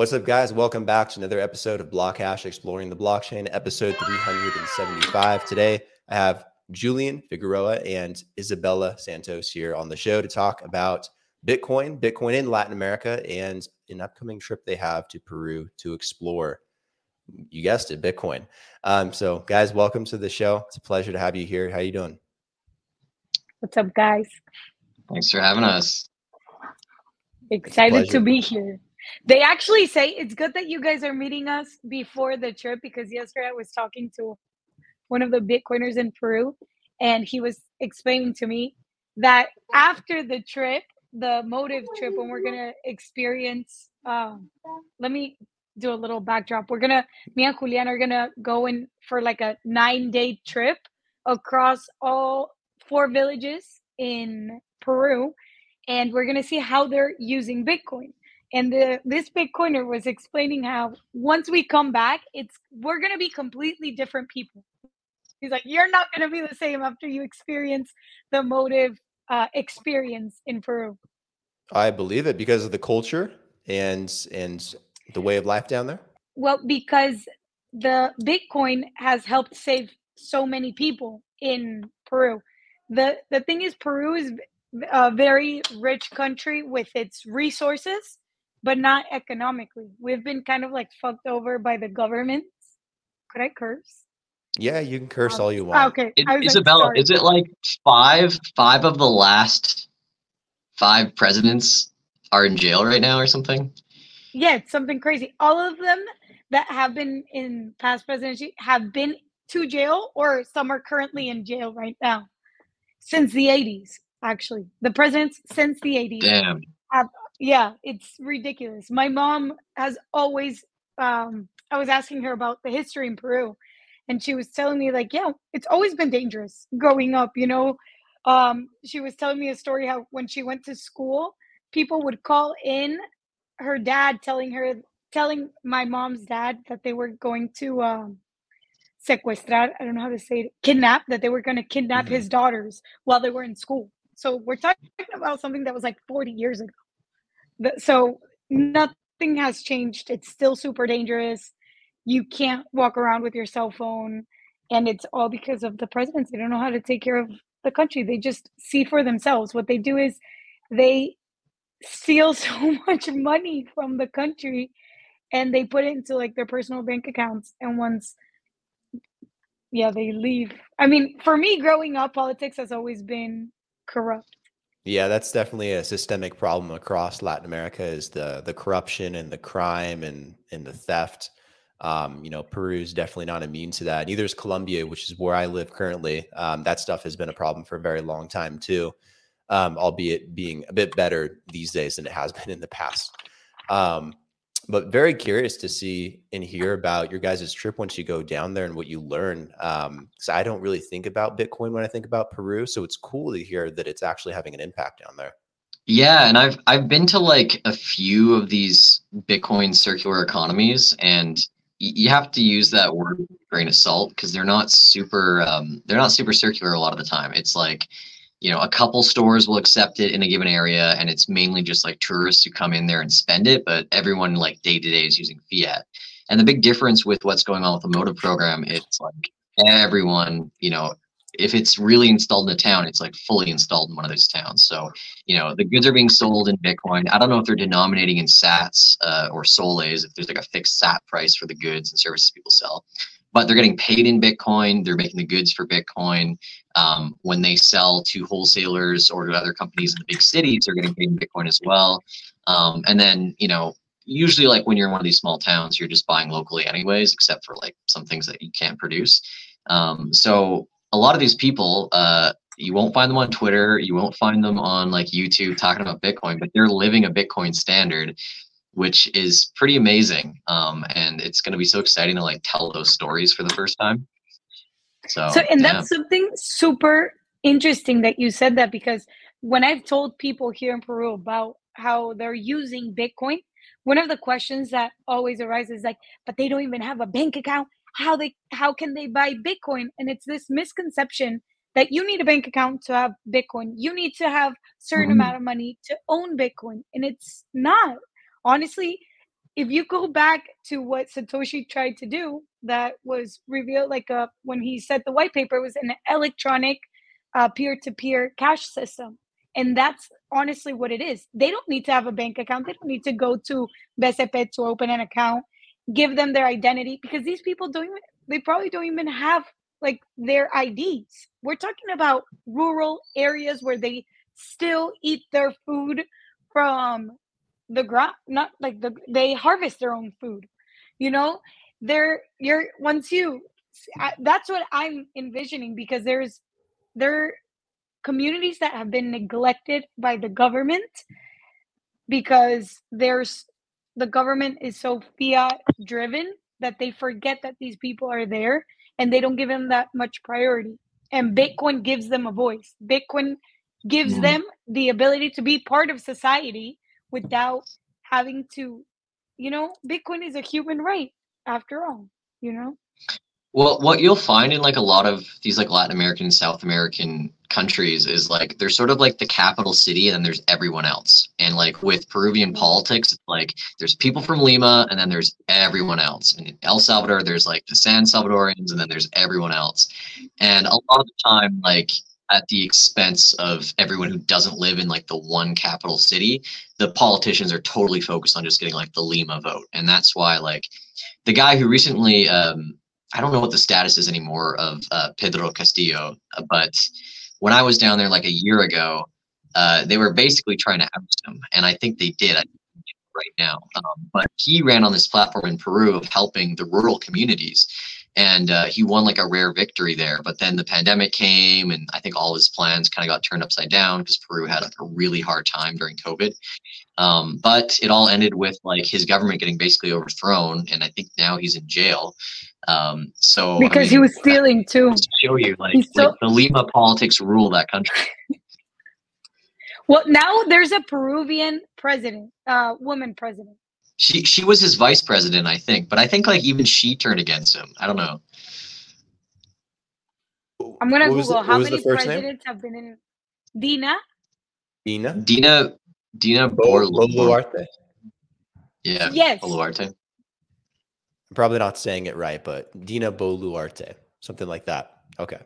What's up, guys? Welcome back to another episode of Blockhash Exploring the Blockchain, episode 375. Today, I have Julian Figueroa and Isabella Santos here on the show to talk about Bitcoin, Bitcoin in Latin America, and an upcoming trip they have to Peru to explore. You guessed it, Bitcoin. Um, so, guys, welcome to the show. It's a pleasure to have you here. How are you doing? What's up, guys? Thanks for having us. Excited to be here. They actually say it's good that you guys are meeting us before the trip because yesterday I was talking to one of the Bitcoiners in Peru and he was explaining to me that after the trip, the motive trip, when we're gonna experience, um, let me do a little backdrop. We're gonna, me and Julian are gonna go in for like a nine day trip across all four villages in Peru, and we're gonna see how they're using Bitcoin and the this bitcoiner was explaining how once we come back it's we're going to be completely different people. He's like you're not going to be the same after you experience the motive uh, experience in peru. I believe it because of the culture and and the way of life down there. Well because the bitcoin has helped save so many people in peru. The the thing is peru is a very rich country with its resources but not economically. We've been kind of like fucked over by the government. Could I curse? Yeah, you can curse um, all you want. Okay, it, Isabella, like, is it like five five of the last five presidents are in jail right now or something? Yeah, it's something crazy. All of them that have been in past presidency have been to jail or some are currently in jail right now since the 80s actually the presidents since the 80s Damn. have yeah, it's ridiculous. My mom has always um I was asking her about the history in Peru and she was telling me like, yeah, it's always been dangerous growing up, you know. Um she was telling me a story how when she went to school, people would call in her dad telling her telling my mom's dad that they were going to um sequestrar, I don't know how to say it, kidnap, that they were going to kidnap mm-hmm. his daughters while they were in school. So we're talking about something that was like 40 years ago so nothing has changed. It's still super dangerous. You can't walk around with your cell phone, and it's all because of the presidents. They don't know how to take care of the country. They just see for themselves. What they do is they steal so much money from the country and they put it into like their personal bank accounts and once yeah they leave i mean for me growing up politics has always been corrupt yeah, that's definitely a systemic problem across Latin America is the the corruption and the crime and and the theft. Um, you know, Peru is definitely not immune to that. Neither is Colombia, which is where I live currently. Um, that stuff has been a problem for a very long time too, um, albeit being a bit better these days than it has been in the past. But very curious to see and hear about your guys' trip once you go down there and what you learn. Um, because I don't really think about Bitcoin when I think about Peru, so it's cool to hear that it's actually having an impact down there. Yeah, and I've I've been to like a few of these Bitcoin circular economies, and you have to use that word grain of salt because they're not super um, they're not super circular a lot of the time it's like you know a couple stores will accept it in a given area and it's mainly just like tourists who come in there and spend it but everyone like day to day is using fiat and the big difference with what's going on with the motive program it's like everyone you know if it's really installed in a town, it's like fully installed in one of those towns. So, you know, the goods are being sold in Bitcoin. I don't know if they're denominating in sats uh, or soles, if there's like a fixed sat price for the goods and services people sell, but they're getting paid in Bitcoin. They're making the goods for Bitcoin. Um, when they sell to wholesalers or to other companies in the big cities, they're getting paid in Bitcoin as well. Um, and then, you know, usually like when you're in one of these small towns, you're just buying locally anyways, except for like some things that you can't produce. Um, so a lot of these people, uh, you won't find them on Twitter, you won't find them on like YouTube talking about Bitcoin, but they're living a Bitcoin standard, which is pretty amazing. Um, and it's going to be so exciting to like tell those stories for the first time. So, so and yeah. that's something super interesting that you said that because when I've told people here in Peru about how they're using Bitcoin, one of the questions that always arises is like, but they don't even have a bank account how they how can they buy bitcoin and it's this misconception that you need a bank account to have bitcoin you need to have certain mm-hmm. amount of money to own bitcoin and it's not honestly if you go back to what satoshi tried to do that was revealed like uh, when he said the white paper was an electronic uh, peer-to-peer cash system and that's honestly what it is they don't need to have a bank account they don't need to go to BCP to open an account give them their identity because these people don't even they probably don't even have like their IDs. We're talking about rural areas where they still eat their food from the ground, not like the they harvest their own food. You know, they're you're once you that's what I'm envisioning because there's there communities that have been neglected by the government because there's the government is so fiat driven that they forget that these people are there and they don't give them that much priority. And Bitcoin gives them a voice. Bitcoin gives mm. them the ability to be part of society without having to, you know, Bitcoin is a human right after all, you know? Well, what you'll find in like a lot of these like Latin American, South American countries is like there's sort of like the capital city and then there's everyone else. And like with Peruvian mm-hmm. politics, it's like there's people from Lima and then there's everyone else. And in El Salvador, there's like the San Salvadorians and then there's everyone else. And a lot of the time, like at the expense of everyone who doesn't live in like the one capital city, the politicians are totally focused on just getting like the Lima vote. And that's why like the guy who recently um I don't know what the status is anymore of uh, Pedro Castillo, but when I was down there like a year ago, uh, they were basically trying to oust him, and I think they did. right now, um, but he ran on this platform in Peru of helping the rural communities, and uh, he won like a rare victory there. But then the pandemic came, and I think all his plans kind of got turned upside down because Peru had like a really hard time during COVID. Um, but it all ended with like his government getting basically overthrown, and I think now he's in jail. Um, so because I mean, he was stealing too. To show you, like, like the Lima politics rule that country. well, now there's a Peruvian president, uh, woman president. She she was his vice president, I think, but I think like even she turned against him. I don't know. I'm gonna what Google how many presidents name? have been in Dina. Dina. Dina. Dina Boluarte. Yeah. Yes. Boluarte. I'm probably not saying it right, but Dina Boluarte, something like that. Okay.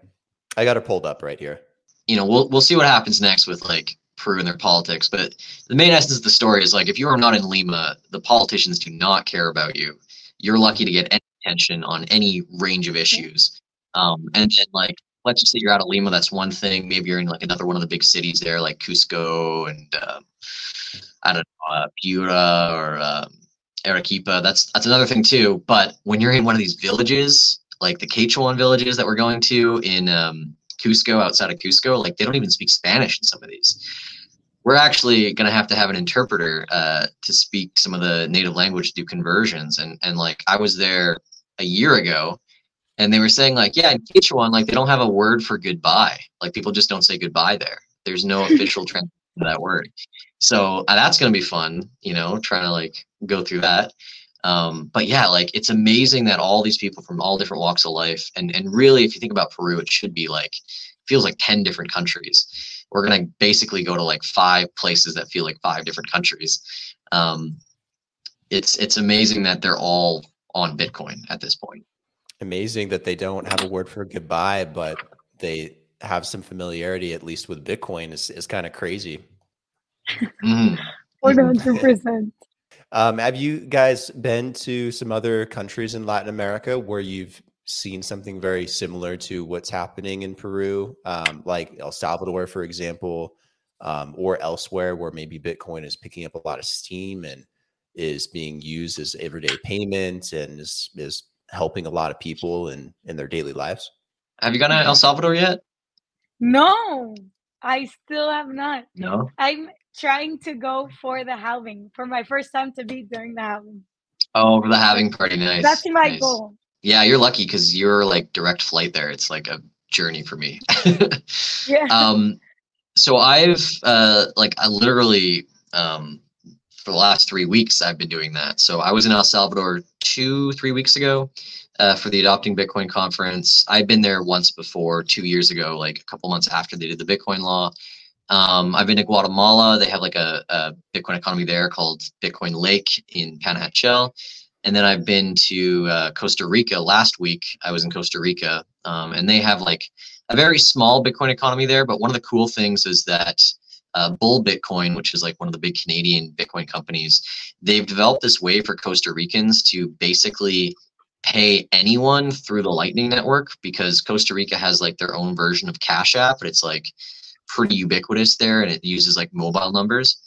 I got her pulled up right here. You know, we'll we'll see what happens next with like Peru and their politics, but the main essence of the story is like if you are not in Lima, the politicians do not care about you. You're lucky to get any attention on any range of issues. Um, and then like let's just say you're out of Lima, that's one thing. Maybe you're in like another one of the big cities there, like Cusco and um, I don't know, uh, Piura or um, Arequipa. That's that's another thing too. But when you're in one of these villages, like the Quechuan villages that we're going to in um, Cusco, outside of Cusco, like they don't even speak Spanish in some of these. We're actually going to have to have an interpreter uh, to speak some of the native language to do conversions. And and like I was there a year ago, and they were saying like, yeah, in Quechuan, like they don't have a word for goodbye. Like people just don't say goodbye there. There's no official translation of that word. So uh, that's going to be fun, you know, trying to like go through that. Um, but yeah, like it's amazing that all these people from all different walks of life, and and really, if you think about Peru, it should be like feels like ten different countries. We're gonna basically go to like five places that feel like five different countries. Um, it's it's amazing that they're all on Bitcoin at this point. Amazing that they don't have a word for goodbye, but they have some familiarity at least with Bitcoin is, is kind of crazy. Mm. 100%. Um, have you guys been to some other countries in Latin America where you've seen something very similar to what's happening in Peru, um, like El Salvador, for example, um, or elsewhere where maybe Bitcoin is picking up a lot of steam and is being used as everyday payment and is, is helping a lot of people in, in their daily lives? Have you gone to El Salvador yet? No, I still have not. No. I'm trying to go for the halving for my first time to be during the halving. Oh, for the having party, nice. That's my nice. goal. Yeah, you're lucky because you're like direct flight there. It's like a journey for me. Yeah. um, so I've uh, like I literally um, for the last three weeks I've been doing that. So I was in El Salvador two, three weeks ago uh, for the Adopting Bitcoin conference. I've been there once before, two years ago, like a couple months after they did the Bitcoin law. Um, I've been to Guatemala. They have like a, a Bitcoin economy there called Bitcoin Lake in Panajachel. And then I've been to uh, Costa Rica last week. I was in Costa Rica, um, and they have like a very small Bitcoin economy there. But one of the cool things is that uh, Bull Bitcoin, which is like one of the big Canadian Bitcoin companies, they've developed this way for Costa Ricans to basically pay anyone through the Lightning Network because Costa Rica has like their own version of Cash App, but it's like pretty ubiquitous there and it uses like mobile numbers.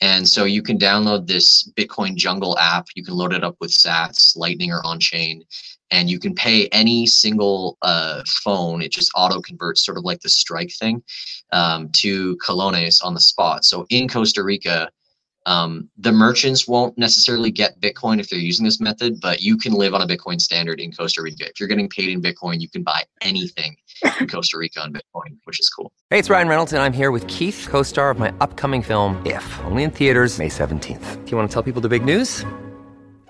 And so you can download this Bitcoin Jungle app. You can load it up with Sats, Lightning, or on chain, and you can pay any single uh, phone. It just auto converts, sort of like the Strike thing, um, to colones on the spot. So in Costa Rica, um, the merchants won't necessarily get Bitcoin if they're using this method, but you can live on a Bitcoin standard in Costa Rica. If you're getting paid in Bitcoin, you can buy anything in Costa Rica on Bitcoin, which is cool. Hey, it's Ryan Reynolds, and I'm here with Keith, co star of my upcoming film, If, only in theaters, May 17th. Do you want to tell people the big news?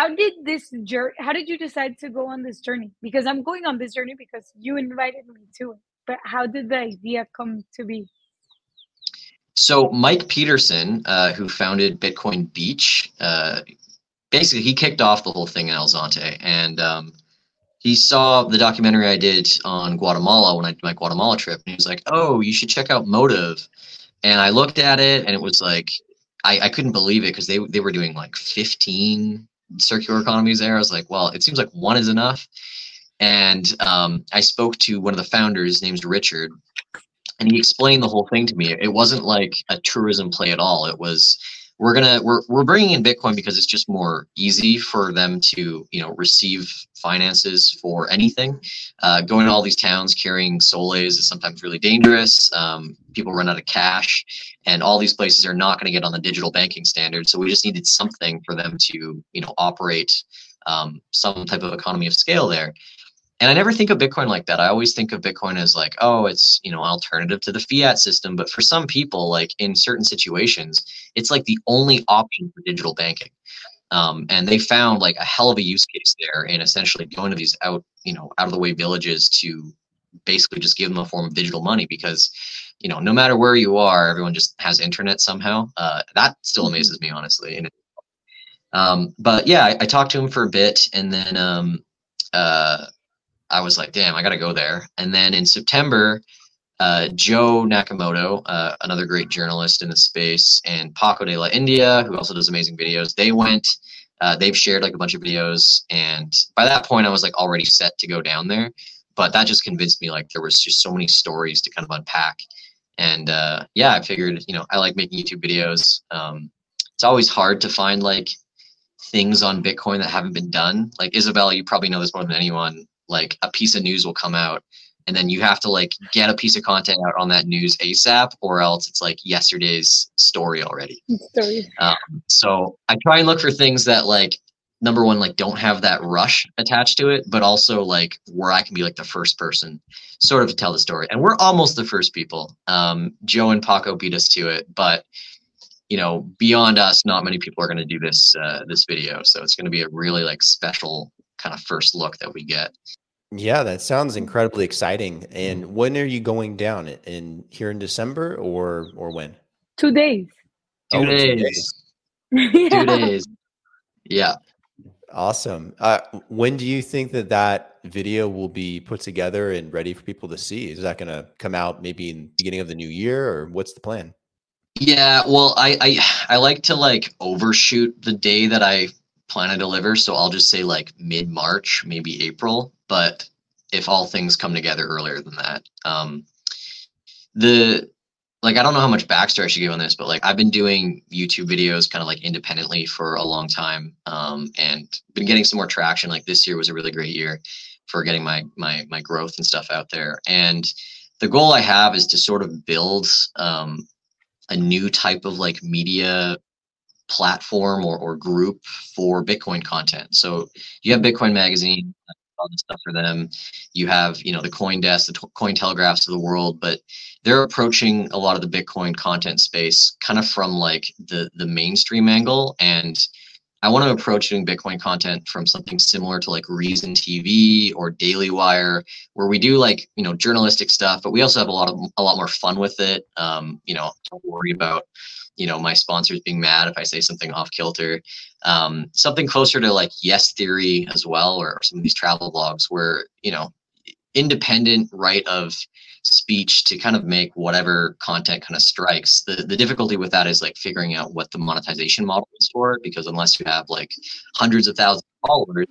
How did this journey, how did you decide to go on this journey? Because I'm going on this journey because you invited me to it. But how did the idea come to be? So Mike Peterson, uh, who founded Bitcoin Beach, uh, basically he kicked off the whole thing in El Zonte, and um, he saw the documentary I did on Guatemala when I did my Guatemala trip, and he was like, "Oh, you should check out Motive." And I looked at it, and it was like I, I couldn't believe it because they they were doing like 15 circular economies there. I was like, well, it seems like one is enough. And um, I spoke to one of the founders, named Richard, and he explained the whole thing to me. It wasn't like a tourism play at all. It was we're gonna we're we're bringing in Bitcoin because it's just more easy for them to you know receive finances for anything. Uh, going to all these towns carrying soles is sometimes really dangerous. Um, people run out of cash, and all these places are not going to get on the digital banking standard. So we just needed something for them to you know operate um, some type of economy of scale there. And I never think of Bitcoin like that. I always think of Bitcoin as like, oh, it's you know, alternative to the fiat system. But for some people, like in certain situations, it's like the only option for digital banking. Um, and they found like a hell of a use case there in essentially going to these out, you know, out of the way villages to basically just give them a form of digital money because, you know, no matter where you are, everyone just has internet somehow. Uh, that still amazes me, honestly. And, um, but yeah, I, I talked to him for a bit, and then um, uh, I was like, damn, I got to go there. And then in September, uh, Joe Nakamoto, uh, another great journalist in the space, and Paco de la India, who also does amazing videos, they went. Uh, they've shared like a bunch of videos, and by that point, I was like already set to go down there. But that just convinced me like there was just so many stories to kind of unpack. And uh, yeah, I figured, you know, I like making YouTube videos. Um, it's always hard to find like things on Bitcoin that haven't been done. Like Isabella, you probably know this more than anyone. Like a piece of news will come out and then you have to like get a piece of content out on that news ASAP, or else it's like yesterday's story already. Story. Um, so I try and look for things that like number one like don't have that rush attached to it, but also like where I can be like the first person, sort of to tell the story. And we're almost the first people. Um, Joe and Paco beat us to it, but you know, beyond us, not many people are going to do this uh, this video. So it's going to be a really like special kind of first look that we get. Yeah, that sounds incredibly exciting. And when are you going down? In here in December or or when? Two days. Two oh, days. Two days. two days. Yeah. Awesome. Uh, when do you think that that video will be put together and ready for people to see? Is that going to come out maybe in beginning of the new year, or what's the plan? Yeah, well, I I I like to like overshoot the day that I plan to deliver, so I'll just say like mid March, maybe April but if all things come together earlier than that, um, the like I don't know how much backstory I should give on this, but like I've been doing YouTube videos kind of like independently for a long time, um, and been getting some more traction. Like this year was a really great year for getting my my my growth and stuff out there. And the goal I have is to sort of build um, a new type of like media platform or, or group for Bitcoin content. So you have Bitcoin Magazine, all this stuff for them. You have, you know, the CoinDesk, the Coin Telegraphs of the world, but they're approaching a lot of the Bitcoin content space kind of from like the the mainstream angle. And I want to approach doing Bitcoin content from something similar to like Reason TV or Daily Wire, where we do like you know journalistic stuff, but we also have a lot of a lot more fun with it. Um, you know, don't worry about you know my sponsors being mad if I say something off kilter. Um, something closer to like Yes Theory as well, or some of these travel blogs where you know independent right of speech to kind of make whatever content kind of strikes. The the difficulty with that is like figuring out what the monetization model is for because unless you have like hundreds of thousands of followers,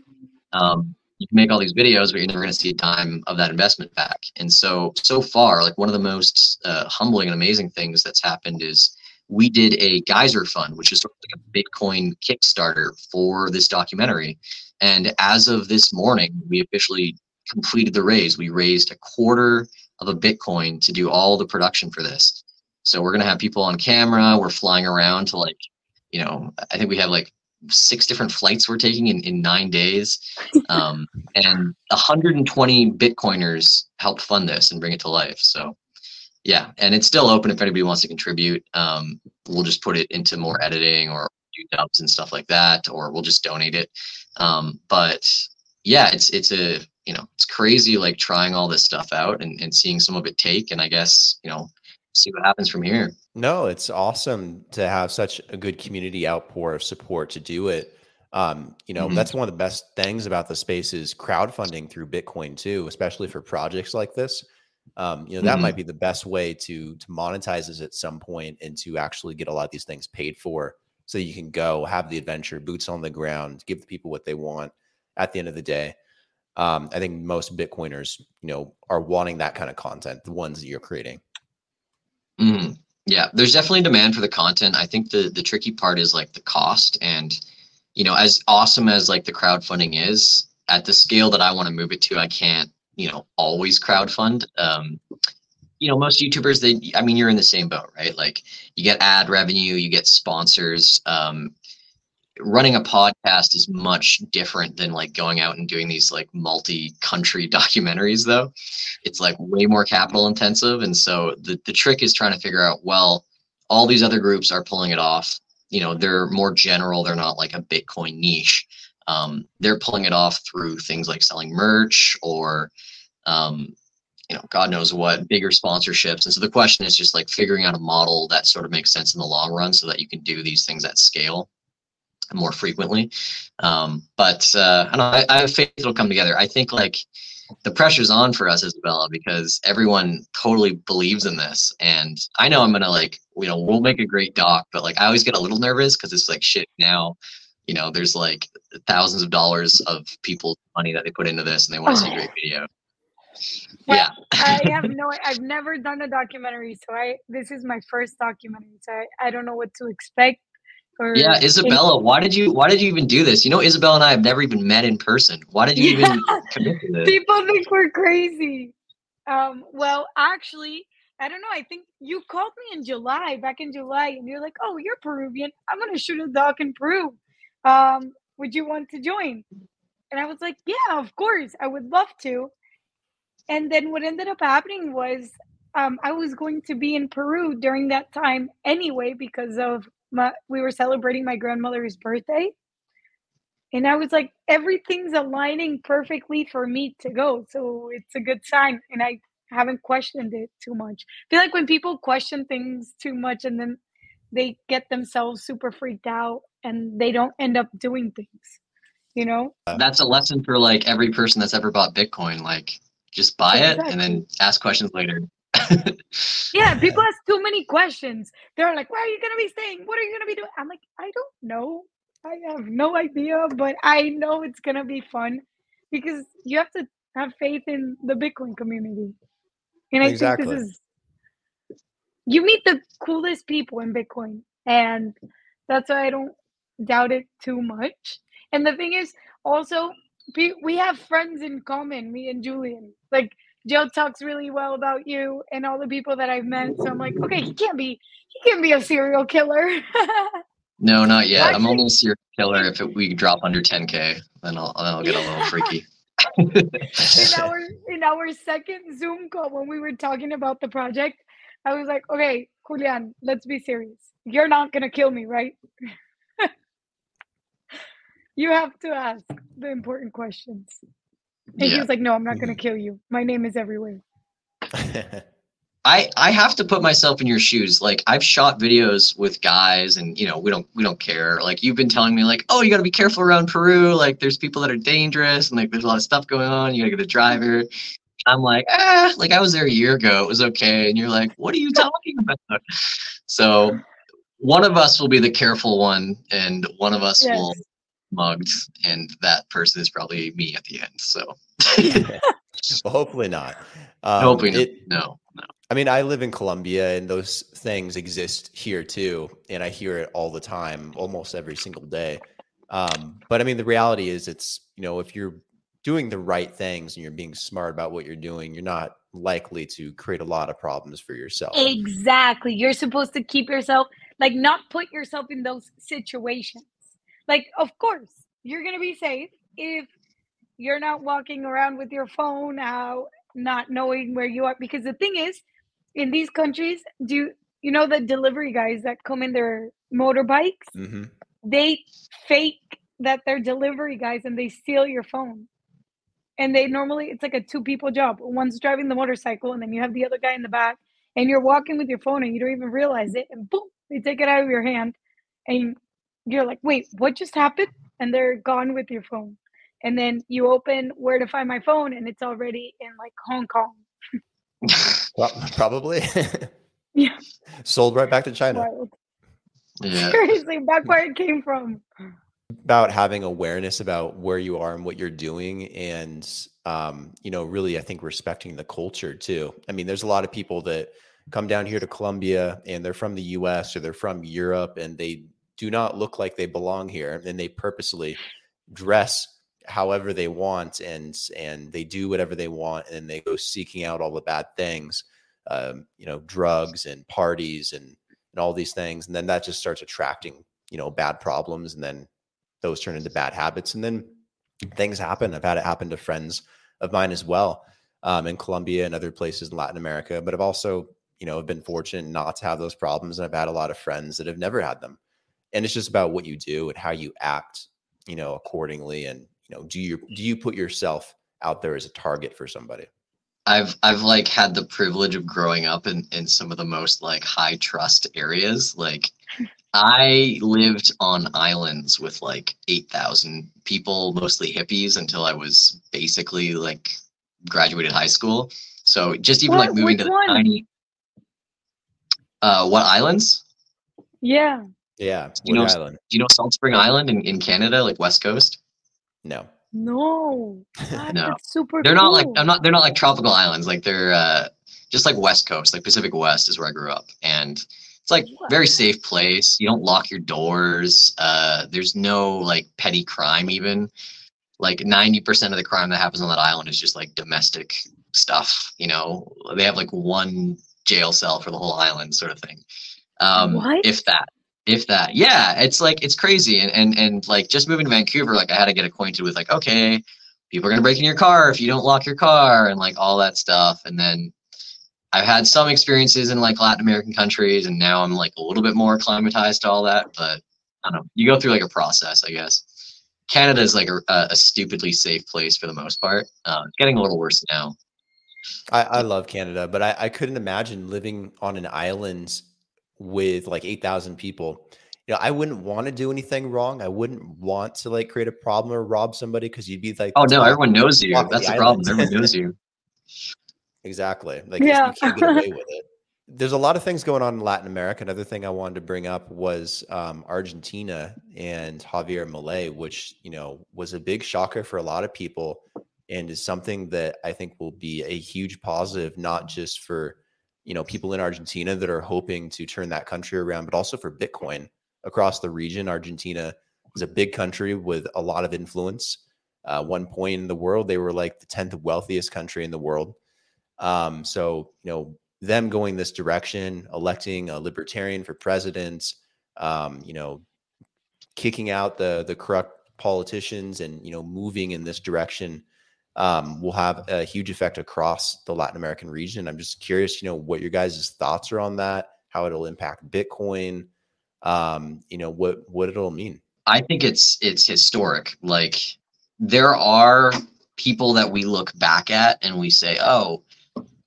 um, you can make all these videos, but you're never going to see a dime of that investment back. And so, so far, like one of the most uh, humbling and amazing things that's happened is we did a geyser fund, which is sort of like a Bitcoin Kickstarter for this documentary. And as of this morning, we officially completed the raise. We raised a quarter of a Bitcoin to do all the production for this. So we're going to have people on camera. We're flying around to like, you know, I think we have like six different flights we're taking in, in nine days. Um, and 120 Bitcoiners helped fund this and bring it to life. So yeah, and it's still open if anybody wants to contribute. Um, we'll just put it into more editing or do dubs and stuff like that, or we'll just donate it. Um, but yeah, it's it's a you know it's crazy like trying all this stuff out and, and seeing some of it take, and I guess you know see what happens from here. No, it's awesome to have such a good community outpour of support to do it. Um, you know, mm-hmm. that's one of the best things about the space is crowdfunding through Bitcoin too, especially for projects like this um, you know that mm-hmm. might be the best way to to monetize this at some point and to actually get a lot of these things paid for so you can go have the adventure boots on the ground give the people what they want at the end of the day. Um, i think most bitcoiners you know are wanting that kind of content the ones that you're creating. Mm, yeah there's definitely demand for the content. I think the the tricky part is like the cost and you know as awesome as like the crowdfunding is at the scale that i want to move it to i can't you know always crowdfund um you know most youtubers they i mean you're in the same boat right? Like you get ad revenue you get sponsors um running a podcast is much different than like going out and doing these like multi-country documentaries though. It's like way more capital intensive and so the, the trick is trying to figure out well all these other groups are pulling it off. You know they're more general they're not like a bitcoin niche um, they're pulling it off through things like selling merch or um, you know god knows what bigger sponsorships and so the question is just like figuring out a model that sort of makes sense in the long run so that you can do these things at scale more frequently um, but uh, I, know, I, I have faith it'll come together i think like the pressure's on for us, Isabella, because everyone totally believes in this. And I know I'm gonna like, you know, we'll make a great doc, but like I always get a little nervous because it's like shit now. You know, there's like thousands of dollars of people's money that they put into this and they want to see a great video. Well, yeah. I have no. I've never done a documentary, so I this is my first documentary, so I, I don't know what to expect. Or Yeah, Isabella, why did you why did you even do this? You know, Isabella and I have never even met in person. Why did you even commit to this? People think we're crazy. Um, well, actually, I don't know. I think you called me in July, back in July, and you're like, "Oh, you're Peruvian. I'm gonna shoot a doc in Peru. Um, would you want to join?" And I was like, "Yeah, of course. I would love to." And then what ended up happening was um, I was going to be in Peru during that time anyway because of my, we were celebrating my grandmother's birthday. And I was like, everything's aligning perfectly for me to go. So it's a good sign. And I haven't questioned it too much. I feel like when people question things too much and then they get themselves super freaked out and they don't end up doing things, you know? That's a lesson for like every person that's ever bought Bitcoin. Like just buy it and then ask questions later. Yeah, people ask too many questions. They're like, where are you going to be staying? What are you going to be doing? I'm like, I don't know. I have no idea, but I know it's going to be fun because you have to have faith in the Bitcoin community. And I Exactly. think this is, you meet the coolest people in Bitcoin. And that's why I don't doubt it too much. And the thing is, also, we have friends in common, me and Julian. Like, Joe talks really well about you and all the people that I've met. So I'm like, okay, he can't be, he can't be a serial killer. No, not yet. I'm only a serial killer if it, we drop under 10k. Then I'll then I'll get a little freaky. in our in our second Zoom call when we were talking about the project, I was like, okay, Julian, let's be serious. You're not gonna kill me, right? you have to ask the important questions. And he was like, no, I'm not gonna kill you. My name is everywhere. I I have to put myself in your shoes. Like I've shot videos with guys, and you know we don't we don't care. Like you've been telling me like, oh, you got to be careful around Peru. Like there's people that are dangerous, and like there's a lot of stuff going on. You got to get a driver. I'm like, ah, like I was there a year ago. It was okay. And you're like, what are you talking about? So one of us will be the careful one, and one of us will Yes. Mugged, and that person is probably me at the end. So well, hopefully not. Um, hoping it- no, no. I mean, I live in Colombia and those things exist here too. And I hear it all the time, almost every single day. Um, but I mean, the reality is, it's, you know, if you're doing the right things and you're being smart about what you're doing, you're not likely to create a lot of problems for yourself. Exactly. You're supposed to keep yourself like not put yourself in those situations. Like, of course, you're gonna be safe if you're not walking around with your phone out, not knowing where you are. Because the thing is, in these countries, do you know the delivery guys that come in their motorbikes? hmm They fake that they're delivery guys and they steal your phone. And they normally it's like a two people job. One's driving the motorcycle and then you have the other guy in the back and you're walking with your phone and you don't even realize it and boom, they take it out of your hand and you're like, "Wait, what just happened?" And they're gone with your phone. And then you open where to find my phone and it's already in like Hong Kong. well, Probably. Yeah. Sold right back to China. Wild. yeah. Seriously, back where it came from. about having awareness about where you are and what you're doing and um, you know really i think respecting the culture too i mean there's a lot of people that come down here to colombia and they're from the us or they're from europe and they do not look like they belong here and they purposely dress however they want and and they do whatever they want and then they go seeking out all the bad things um, you know drugs and parties and and all these things and then that just starts attracting you know bad problems and then those turn into bad habits and then things happen. I've had it happen to friends of mine as well um, in colombia and other places in latin america but i've also you know have been fortunate not to have those problems and i've had a lot of friends that have never had them and it's just about what you do and how you act you know accordingly and you know do you do you put yourself out there as a target for somebody I've I've like had the privilege of growing up in in some of the most like high trust areas. Like I lived on islands with like 8,000 people, mostly hippies until I was basically like graduated high school. So just even What- like moving to the one? tiny. Uh, what islands? Yeah. Yeah, You know- Island. Do you know Salt Spring Island in, in Canada, like West Coast? No. No. God, No. That's super They're not like. I'm not they're not like tropical islands. Like they're uh, just like West Coast, like Pacific West is where I grew up, and it's like very safe place. You don't lock your doors. Uh, there's no like petty crime even. Like 90% of the crime that happens on that island is just like domestic stuff. You know, they have like one jail cell for the whole island, sort of thing. Um, What? If that, if that, yeah, it's like it's crazy. And and and like just moving to Vancouver, like I had to get acquainted with like okay, people are gonna break in your car if you don't lock your car and like all that stuff. And then I've had some experiences in like Latin American countries, and now I'm like a little bit more acclimatized to all that. But I don't know. You go through like a process, I guess. Canada is like a, a stupidly safe place for the most part. Uh, getting a little worse now. I, I love Canada, but I, I couldn't imagine living on an island with like 8,000 people. You know, I wouldn't want to do anything wrong. I wouldn't want to like create a problem or rob somebody because you'd be like, Oh no, top- everyone knows you. That's the the problem. Everyone knows you. Exactly. Like Yeah. you can't get away with it. There's a lot of things going on in Latin America. Another thing I wanted to bring up was um, Argentina and Javier Milei, which you know was a big shocker for a lot of people, and is something that I think will be a huge positive, not just for you know people in Argentina that are hoping to turn that country around, but also for Bitcoin across the region. Argentina is a big country with a lot of influence. Uh, one point in the world, they were like the tenth wealthiest country in the world. Um, so, you know, them going this direction, electing a libertarian for president, um, you know, kicking out the the corrupt politicians and you know moving in this direction um, will have a huge effect across the Latin American region. I'm just curious, you know, what your guys' thoughts are on that, how it'll impact Bitcoin, um, you know, what what it'll mean. I think it's it's historic. Like there are people that we look back at and we say, oh,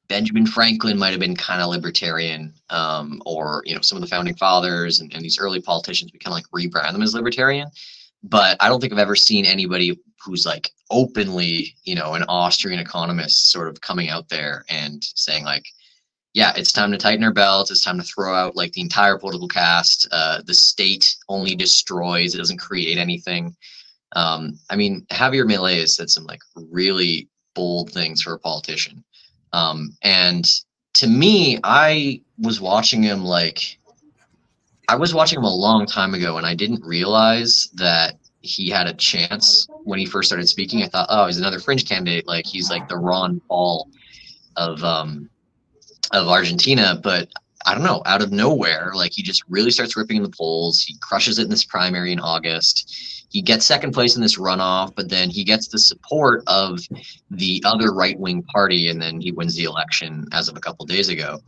Benjamin Franklin might have been kind of libertarian, um, or you know, some of the founding fathers and, and these early politicians, we kind of like rebrand them as libertarian. But I don't think I've ever seen anybody who's like openly, you know, an Austrian economist sort of coming out there and saying like, yeah, it's time to tighten our belts. It's time to throw out like the entire political caste. Uh, the state only destroys; it doesn't create anything. Um, I mean, Javier Milei has said some like really bold things for a politician. Um, and to me, I was watching him like I was watching him a long time ago, and I didn't realize that he had a chance when he first started speaking. I thought, oh, he's another fringe candidate. Like he's like the Ron Paul of um, of Argentina, but I don't know, out of nowhere, like he just really starts ripping in the polls. He crushes it in this primary in August. He gets second place in this runoff, but then he gets the support of the other right wing party, and then he wins the election as of a couple days ago.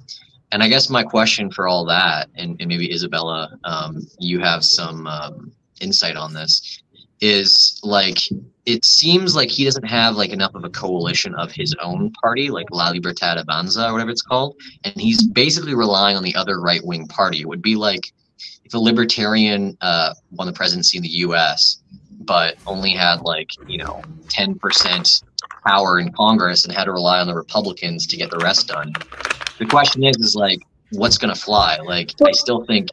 And I guess my question for all that, and, and maybe Isabella, um, you have some um, insight on this, is like it seems like he doesn't have like enough of a coalition of his own party, like La Libertad Avanza or whatever it's called, and he's basically relying on the other right wing party. It would be like if a libertarian uh, won the presidency in the U.S. but only had like you know ten percent power in Congress and had to rely on the Republicans to get the rest done. The question is, is like, what's going to fly? Like, I still think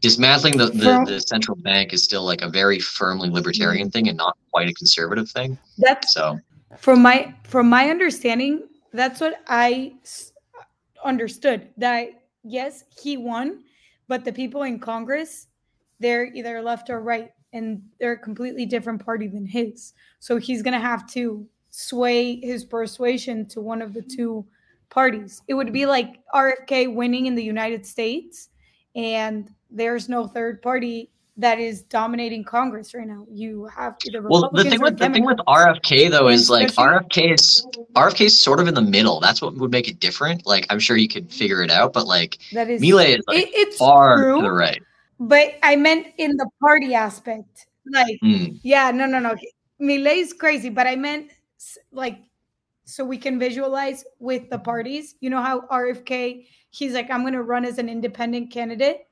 dismantling the, the, the central bank is still like a very firmly libertarian thing and not quite a conservative thing. That's So from my from my understanding that's what I understood that yes he won but the people in congress they're either left or right and they're a completely different party than his so he's going to have to sway his persuasion to one of the two parties it would be like rfk winning in the united states and there's no third party that is dominating congress right now you have either well, the thing with the thing with RFK though is like RFK is RFK is sort of in the middle. That's what would make it different. Like I'm sure you could figure it out, but like that is Milei is like it- it's far true, to the right. but I meant in the party aspect. Like, Mm. yeah, no, no, no. Milei's crazy, but I meant like so we can visualize with the parties. You know how RFK, he's like, I'm gonna run as an independent candidate.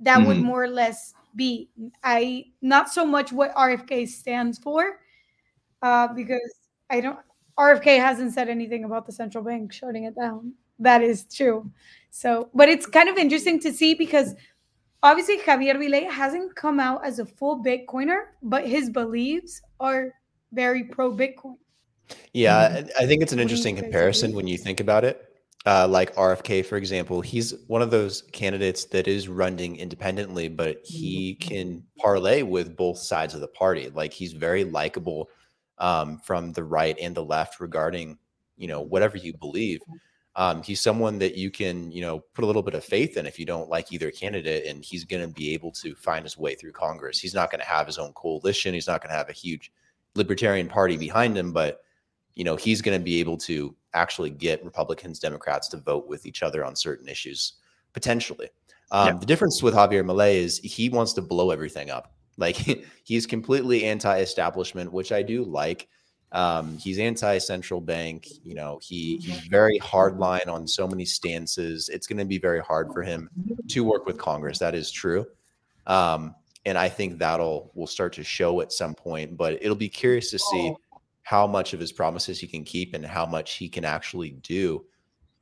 That would Mhm. more or less be I not so much what RFK stands for, uh, because I don't RFK hasn't said anything about the central bank shutting it down. That is true. So, but it's kind of interesting to see because obviously Javier Milei hasn't come out as a full Bitcoiner, but his beliefs are very pro Bitcoin. Yeah, I think it's an interesting comparison when you think about it. Uh, like RFK, for example, he's one of those candidates that is running independently, but he can parlay with both sides of the party. Like he's very likable um, from the right and the left regarding, you know, whatever you believe. Um, he's someone that you can, you know, put a little bit of faith in if you don't like either candidate, and he's going to be able to find his way through Congress. He's not going to have his own coalition. He's not going to have a huge libertarian party behind him, but you know, he's going to be able to actually get Republicans, Democrats to vote with each other on certain issues potentially. Um, yeah. The difference with Javier Milei is he wants to blow everything up. Like he's completely anti-establishment, which I do like. Um, he's anti-central bank. You know, he he's very hard line on so many stances. It's going to be very hard for him to work with Congress. That is true. Um, and I think that'll will start to show at some point. But it'll be curious to see how much of his promises he can keep and how much he can actually do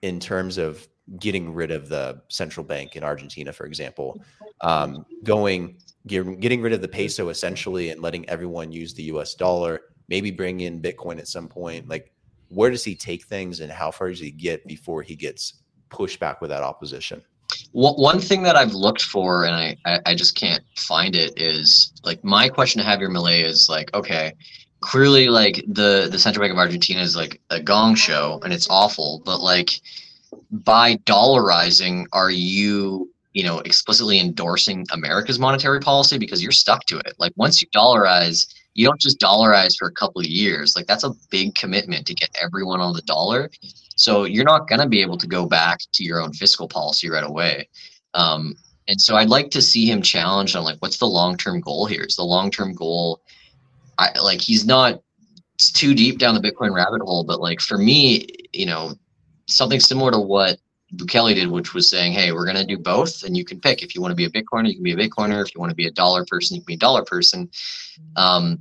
in terms of getting rid of the central bank in Argentina, for example, um, going getting rid of the peso essentially and letting everyone use the U.S. dollar, maybe bring in Bitcoin at some point. Like, where does he take things, and how far does he get before he gets pushed back with that opposition? one thing that I've looked for and I, I just can't find it is like my question to Javier Milei is like, okay, clearly like the the Central Bank of Argentina is like a gong show and it's awful, but like by dollarizing, are you you know explicitly endorsing America's monetary policy because you're stuck to it? Like once you dollarize, you don't just dollarize for a couple of years. Like that's a big commitment to get everyone on the dollar. So you're not going to be able to go back to your own fiscal policy right away. Um, and so I'd like to see him challenged on like what's the long term goal here? Is the long term goal I like he's not too deep down the Bitcoin rabbit hole, but like for me, you know, something similar to what Bukele did, which was saying, "Hey, we're going to do both, and you can pick. If you want to be a Bitcoiner, you can be a Bitcoiner. If you want to be a dollar person, you can be a dollar person." Um,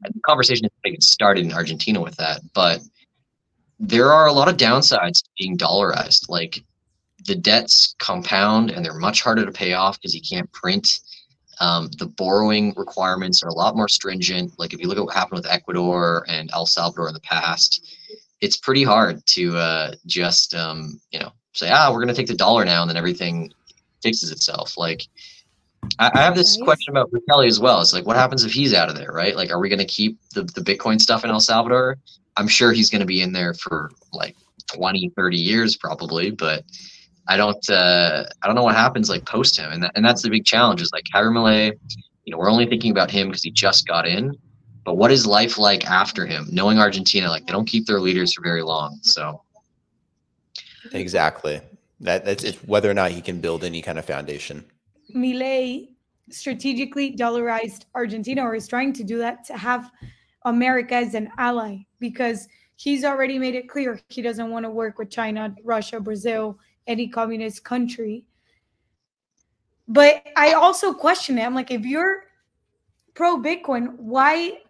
the conversation started in Argentina with that, but there are a lot of downsides to being dollarized. Like the debts compound, and they're much harder to pay off because you can't print um, the borrowing requirements are a lot more stringent. Like if you look at what happened with Ecuador and El Salvador in the past, it's pretty hard to uh, just um, you know say ah we're going to take the dollar now and then everything fixes itself. Like I, I have this question about Bukele as well. It's like what happens if he's out of there, right? Like are we going to keep the the Bitcoin stuff in El Salvador? I'm sure he's going to be in there for like 20, 30 years probably, but I don't uh, I don't know what happens like post him, and that, and that's the big challenge. Is like Javier Milei, you know, we're only thinking about him because he just got in, but what is life like after him? Knowing Argentina, like they don't keep their leaders for very long, so exactly that that's it's whether or not he can build any kind of foundation. Milei strategically dollarized Argentina, or is trying to do that to have America as an ally because he's already made it clear he doesn't want to work with China, Russia, Brazil any communist country. But I also question it. I'm like, if you're pro Bitcoin, why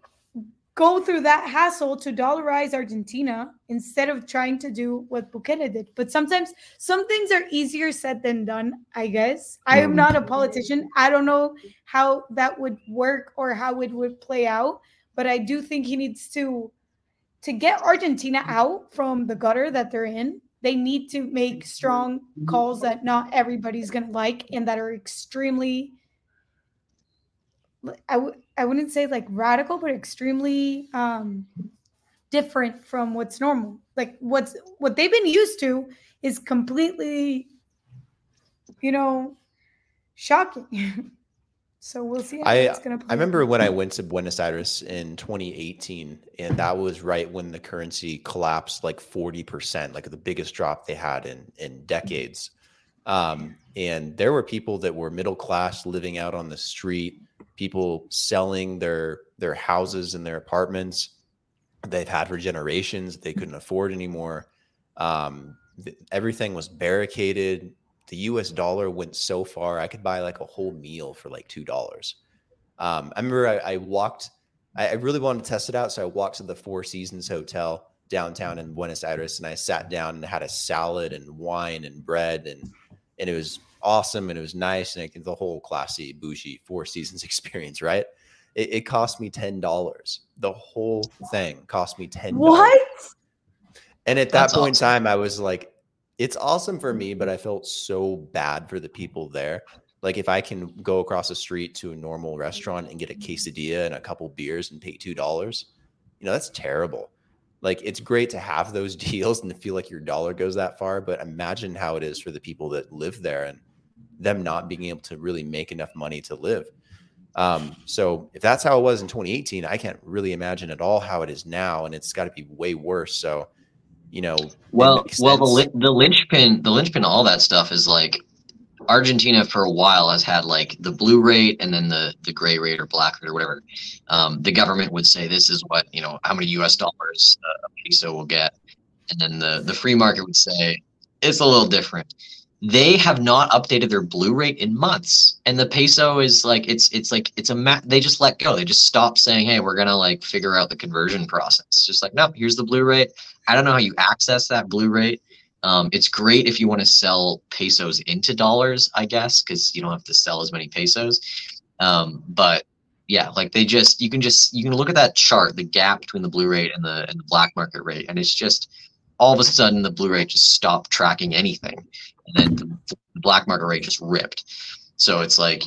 go through that hassle to dollarize Argentina instead of trying to do what Bukele did? But sometimes some things are easier said than done, I guess. I am not a politician. I don't know how that would work or how it would play out, but I do think he needs to to get Argentina out from the gutter that they're in they need to make strong calls that not everybody's going to like and that are extremely I w- I wouldn't say like radical but extremely um different from what's normal. Like what's what they've been used to is completely you know shocking So we'll see I, it's going to I remember when I went to Buenos Aires in 2018, and that was right when the currency collapsed like 40%, like the biggest drop they had in, in decades. Um, and there were people that were middle class living out on the street, people selling their their houses and their apartments they've had for generations they couldn't afford anymore. Um, everything was barricaded the US dollar went so far, I could buy like a whole meal for like $2. Um, I remember I, I walked, I, I, really wanted to test it out. So I walked to the Four Seasons Hotel downtown in Buenos Aires, and I sat down and had a salad and wine and bread, and and it was awesome and it was nice, and it, the whole classy bougie Four Seasons experience, right? It, it cost me ten dollars. The whole thing cost me $10. What? And at that That's point awesome. in time, I was like, it's awesome for me, but I felt so bad for the people there. Like if I can go across the street to a normal restaurant and get a quesadilla and a couple beers and pay two dollars, you know, that's terrible. Like it's great to have those deals and to feel like your dollar goes that far, but imagine how it is for the people that live there and them not being able to really make enough money to live. Um, so if that's how it was in 2018, I can't really imagine at all how it is now, and it's got to be way worse. So, you know, Well, well, the the linchpin, the linchpin, all that stuff is like Argentina for a while has had like the blue rate and then the the gray rate or black rate or whatever. Um, the government would say this is what you know how many U.S. dollars uh, a peso will get, and then the the free market would say it's a little different. They have not updated their blue rate in months, and the peso is like it's it's like it's a ma- they just let go. They just stopped saying, "Hey, we're gonna like figure out the conversion process." Just like, no, here's the blue rate. I don't know how you access that blue rate. Um, it's great if you want to sell pesos into dollars, I guess, because you don't have to sell as many pesos. Um, but yeah, like they just you can just you can look at that chart, the gap between the blue rate and the and the black market rate, and it's just all of a sudden the blue rate just stopped tracking anything, and then the, black market rate just ripped. So it's like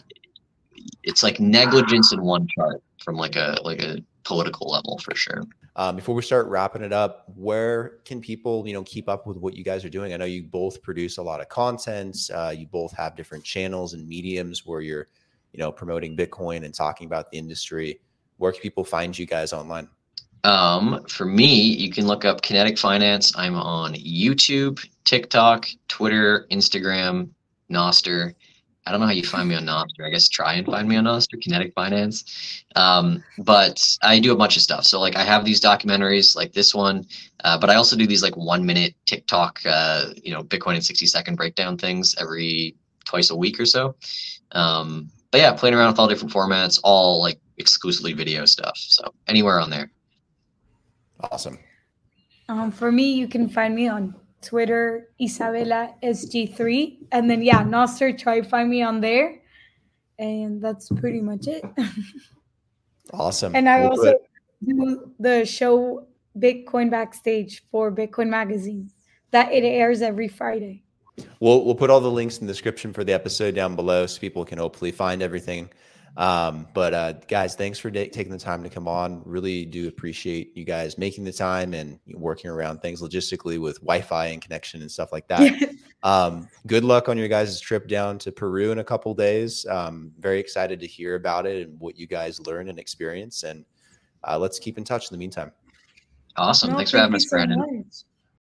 it's like negligence in one chart from like a like a political level for sure. Um, before we start wrapping it up, where can people, you know, keep up with what you guys are doing? I know you both produce a lot of content. Uh, you both have different channels and mediums where you're, you know, promoting Bitcoin and talking about the industry. Where can people find you guys online? Um, for me, you can look up Kinetic Finance. I'm on YouTube, TikTok, Twitter, Instagram, Nostr. I don't know how you find me on Nostr. I guess try and find me on Nostr, Kinetic Finance. Um, but I do a bunch of stuff. So like I have these documentaries like this one, uh, but I also do these like one minute TikTok, uh, you know, Bitcoin in 60 second breakdown things every twice a week or so. Um, but yeah, playing around with all different formats, all like exclusively video stuff. So anywhere on there. Awesome. Um, for me, you can find me on Twitter, Isabella SG3, and then yeah, Nostr. Try find me on there, and that's pretty much it. Awesome. and I We'll also put- do the show Bitcoin Backstage for Bitcoin Magazine that it airs every Friday. We'll we'll put all the links in the description for the episode down below so people can hopefully find everything. Um, but uh, guys, thanks for da- taking the time to come on. Really do appreciate you guys making the time and working around things logistically with Wi-Fi and connection and stuff like that. um, good luck on your guys' trip down to Peru in a couple days. Um, very excited to hear about it and what you guys learn and experience. And uh, let's keep in touch in the meantime. Awesome. No, Thanks for having us, so Brandon. much.